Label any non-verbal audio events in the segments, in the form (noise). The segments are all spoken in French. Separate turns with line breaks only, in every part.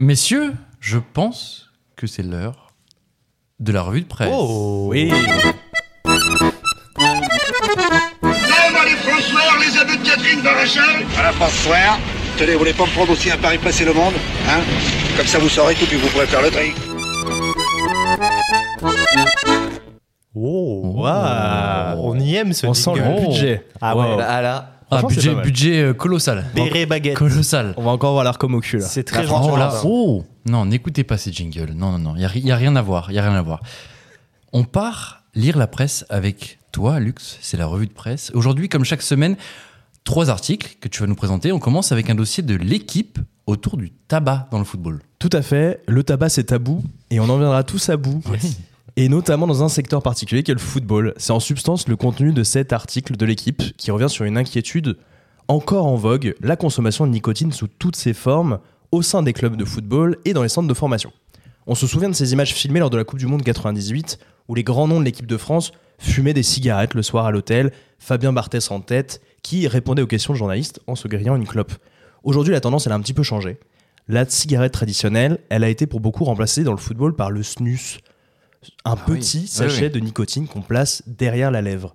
Messieurs, je pense que c'est l'heure de la revue de presse.
Oh oui
Là, les François, les aveux de Catherine Barachal
Voilà, François. Tenez, vous voulez pas me prendre aussi un pari passer le monde Hein? Comme ça, vous saurez tout, puis vous pourrez faire le tri.
Oh, waouh. On y aime ce
On sent le budget.
Ah
Wow.
ouais, là,
Ah là.
Ah, budget, budget euh, colossal.
béret baguette.
Colossal.
On va encore voir l'air comme au cul là.
C'est très
Oh,
gentil.
là, oh Non, n'écoutez pas ces jingles. Non, non, non. Il n'y a, rien à voir. Il y a rien à voir. On part lire la presse avec toi, Lux. C'est la revue de presse. Aujourd'hui, comme chaque semaine, trois articles que tu vas nous présenter. On commence avec un dossier de l'équipe autour du tabac dans le football.
Tout à fait. Le tabac c'est tabou et on en viendra tous à bout. Et notamment dans un secteur particulier qui est le football. C'est en substance le contenu de cet article de l'équipe qui revient sur une inquiétude encore en vogue, la consommation de nicotine sous toutes ses formes au sein des clubs de football et dans les centres de formation. On se souvient de ces images filmées lors de la Coupe du Monde 98 où les grands noms de l'équipe de France fumaient des cigarettes le soir à l'hôtel, Fabien Barthès en tête, qui répondait aux questions de journalistes en se grillant une clope. Aujourd'hui, la tendance elle a un petit peu changé. La cigarette traditionnelle, elle a été pour beaucoup remplacée dans le football par le snus, un
Ah
petit
Oui,
sachet
oui.
de nicotine qu'on place derrière la lèvre.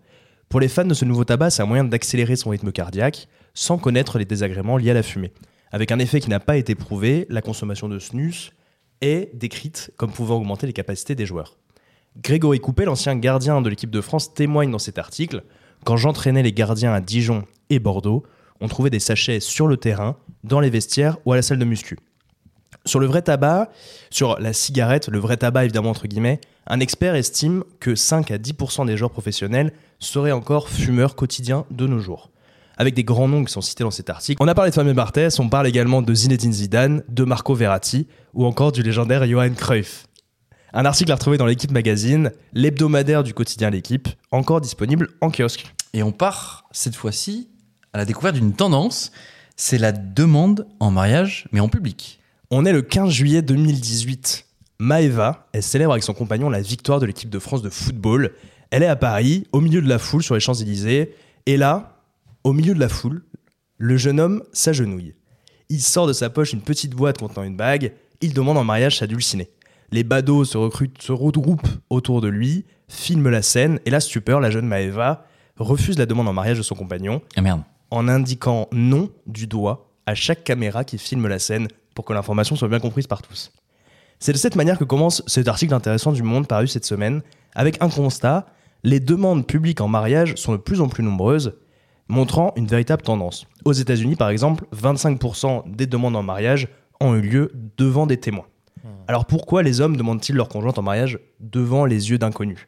Pour les fans de ce nouveau tabac, c'est un moyen d'accélérer son rythme cardiaque sans connaître les désagréments liés à la fumée. Avec un effet qui n'a pas été prouvé, la consommation de snus est décrite comme pouvant augmenter les capacités des joueurs. Grégory Coupet, l'ancien gardien de l'équipe de France, témoigne dans cet article Quand j'entraînais les gardiens à Dijon et Bordeaux, on trouvait des sachets sur le terrain, dans les vestiaires ou à la salle de muscu. Sur le vrai tabac, sur la cigarette, le vrai tabac évidemment entre guillemets, un expert estime que 5 à 10% des joueurs professionnels seraient encore fumeurs quotidiens de nos jours. Avec des grands noms qui sont cités dans cet article. On a parlé de Fabien Barthès, on parle également de Zinedine Zidane, de Marco Verratti ou encore du légendaire Johan Cruyff. Un article à retrouver dans l'équipe magazine, l'hebdomadaire du quotidien L'équipe, encore disponible en kiosque.
Et on part cette fois-ci à la découverte d'une tendance. C'est la demande en mariage, mais en public.
On est le 15 juillet 2018. Maeva, elle célèbre avec son compagnon la victoire de l'équipe de France de football. Elle est à Paris, au milieu de la foule sur les Champs-Élysées. Et là, au milieu de la foule, le jeune homme s'agenouille. Il sort de sa poche une petite boîte contenant une bague. Il demande en mariage sa dulcinée. Les badauds se, recrutent, se regroupent autour de lui, filment la scène. Et la stupeur, la jeune Maeva refuse la demande en mariage de son compagnon
Ah merde.
en indiquant non du doigt à chaque caméra qui filme la scène pour que l'information soit bien comprise par tous. C'est de cette manière que commence cet article intéressant du Monde paru cette semaine, avec un constat, les demandes publiques en mariage sont de plus en plus nombreuses, montrant une véritable tendance. Aux États-Unis, par exemple, 25% des demandes en mariage ont eu lieu devant des témoins. Alors pourquoi les hommes demandent-ils leur conjointe en mariage devant les yeux d'inconnus?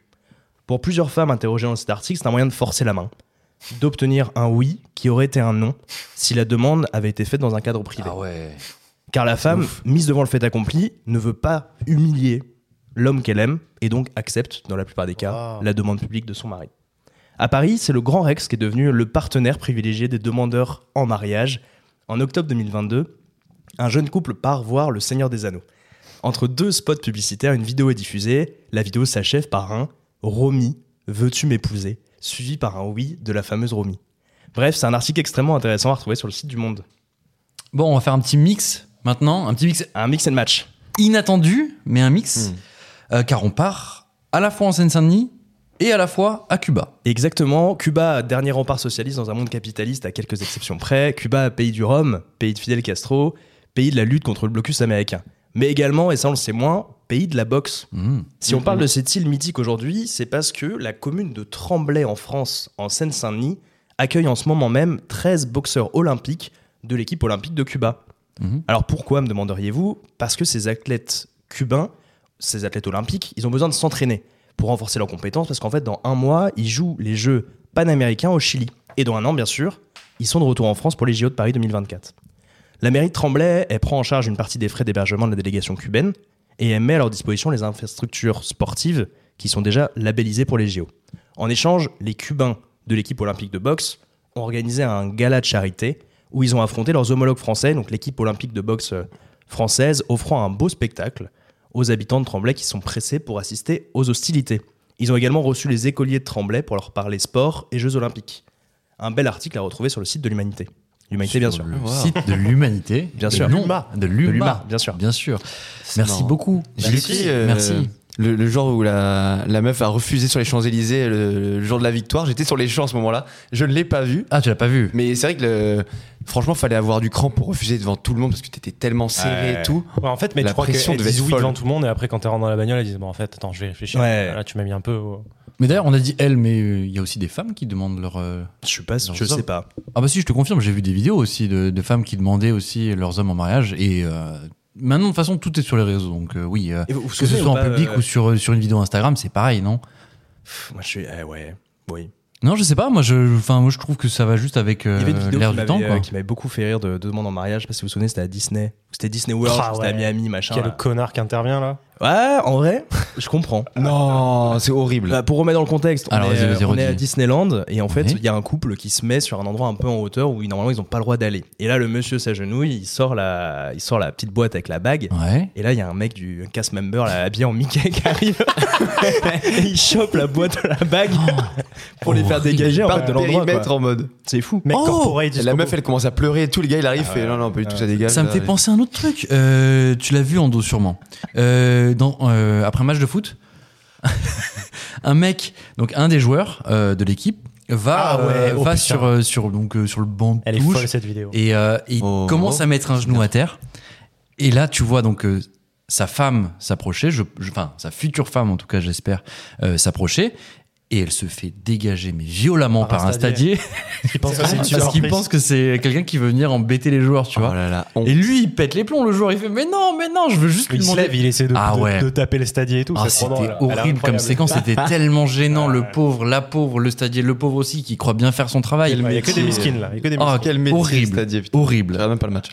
Pour plusieurs femmes interrogées dans cet article, c'est un moyen de forcer la main d'obtenir un oui qui aurait été un non si la demande avait été faite dans un cadre privé.
Ah ouais.
Car la femme, mise devant le fait accompli, ne veut pas humilier l'homme qu'elle aime et donc accepte, dans la plupart des cas, la demande publique de son mari. À Paris, c'est le Grand Rex qui est devenu le partenaire privilégié des demandeurs en mariage. En octobre 2022, un jeune couple part voir Le Seigneur des Anneaux. Entre deux spots publicitaires, une vidéo est diffusée. La vidéo s'achève par un Romy, veux-tu m'épouser? suivi par un oui de la fameuse Romy. Bref, c'est un article extrêmement intéressant à retrouver sur le site du Monde.
Bon, on va faire un petit mix maintenant, un petit mix
Un mix and match.
inattendu, mais un mix, euh, car on part à la fois en Seine-Saint-Denis et à la fois à Cuba.
Exactement. Cuba, dernier rempart socialiste dans un monde capitaliste à quelques exceptions près. Cuba, pays du Rhum, pays de Fidel Castro, pays de la lutte contre le blocus américain. Mais également, et ça on le sait moins, pays de la boxe.
Mmh.
Si on parle de cette île mythique aujourd'hui, c'est parce que la commune de Tremblay en France, en Seine-Saint-Denis, accueille en ce moment même 13 boxeurs olympiques de l'équipe olympique de Cuba.
Mhm.
Alors pourquoi, me demanderiez-vous? Parce que ces athlètes cubains, ces athlètes olympiques, ils ont besoin de s'entraîner pour renforcer leurs compétences, parce qu'en fait, dans un mois, ils jouent les Jeux panaméricains au Chili. Et dans un an, bien sûr, ils sont de retour en France pour les JO de Paris 2024. La mairie de Tremblay, elle prend en charge une partie des frais d'hébergement de la délégation cubaine, et elle met à leur disposition les infrastructures sportives qui sont déjà labellisées pour les JO. En échange, les Cubains de l'équipe olympique de boxe ont organisé un gala de charité où ils ont affronté leurs homologues français, donc l'équipe olympique de boxe euh, française, offrant un beau spectacle aux habitants de Tremblay qui sont pressés pour assister aux hostilités. Ils ont également reçu les écoliers de Tremblay pour leur parler sport et Jeux olympiques. Un bel article à retrouver sur le site de l'Humanité. L'humanité, bien sûr.
Le
Wow.
site de l'humanité.
Bien sûr.
Non,
L'Uma.
de l'UMA.
De l'Uma, bien sûr.
Bien sûr. Merci
marrant.
beaucoup. Merci.
euh,
Merci.
Le, le jour où la, la meuf a refusé sur les Champs-Élysées, le, le jour de la victoire, j'étais sur les champs à ce moment-là. Je ne l'ai pas vu.
Ah, tu l'as pas vu
Mais c'est vrai que le, franchement, fallait avoir du cran pour refuser devant tout le monde parce que t'étais tellement serré
Ouais.
et tout.
Ouais, en fait, mais
La
tu crois
pression
qu'elles
devait
disent
être
oui
folle.
devant tout le monde et après, quand t'es rentré dans la bagnole, elles disent Bon, en fait, attends, je vais réfléchir.
Ouais.
Là, tu m'as mis un peu.
Mais d'ailleurs, on a dit elle, mais euh, il y a aussi des femmes qui demandent leur. euh,
Je suis pas sais pas.
Ah bah si, je te confirme, j'ai vu des vidéos aussi de, de femmes qui demandaient aussi leurs hommes en mariage. Et euh, maintenant, de toute façon, tout est sur les réseaux. Donc euh, oui, euh,
Et vous- vous
que ce soit en
pas,
public
euh,
ou sur, sur une vidéo Instagram, c'est pareil, non?
Moi, je suis. eh ouais, oui.
Non, je sais pas. Moi, je, enfin, moi, je trouve que ça va juste avec euh,
Il y avait une vidéo
l'air
qui
du
m'avait,
temps, quoi.
euh, qui m'avait beaucoup fait rire de, de demande en mariage. Je sais pas si vous vous souvenez, c'était à Disney. C'était Disney World,
Ah
c'était à. Miami, machin.
Quel
là.
connard qui intervient là
Ouais, en vrai, je comprends. (laughs)
Non, c'est horrible.
Bah, pour remettre dans le contexte, on,
Alors,
est, on à. Disneyland et en fait, il
Ouais.
y a un couple qui se met sur un endroit un peu en hauteur où normalement ils n'ont pas le droit d'aller. Et là, le monsieur s'agenouille, il sort la, il sort la petite boîte avec la bague.
Ouais.
Et là, il y a un mec du cast member là, habillé en Mickey qui arrive. (laughs) et il chope la boîte de la bague (laughs) pour les faire
horrible.
dégager en
Par
fait, de l'endroit.
en mode.
C'est fou.
Mec,
Oh
Et la meuf, elle commence à pleurer et tout. Le gars, il arrive,
Ah
fait
ouais.
non, non, pas du tout,
Ah,
ça dégage.
Ça me fait penser à un autre truc. Euh, tu l'as vu en dos sûrement. Euh, dans, euh, après un match de foot, (laughs) un mec, donc un des joueurs euh, de l'équipe, va,
Ah ouais,
euh,
oh
va sur, euh, sur, donc, euh, sur le banc de
Elle est folle cette vidéo.
et, euh, il
Oh.
commence à mettre un genou à terre. Et là, tu vois donc euh, sa femme s'approcher, je, je- enfin sa future femme en tout cas, j'espère, euh, s'approcher. Et elle se fait dégager, mais violemment
Par
par,
un
stadier,
Il (laughs) pense que c'est une
parce qu'il pense que c'est quelqu'un qui veut venir embêter les joueurs, tu
Oh
vois.
là là, honte.
Et lui, il pète les plombs, le joueur. Il fait Mais non, mais non, je veux juste lui
Il se lève, il essaie de,
Ah
de-
ouais.
de taper le stadier et tout.
Ah, c'était horrible comme séquence, c'était tellement gênant. (laughs)
Ah
le pauvre, la pauvre, le stadier, le pauvre aussi qui croit bien faire son travail.
Il y a que des miskins là. Il y a que des
Ah,
miskins.
Horrible.
stadier.
Horrible.
Même pas le match.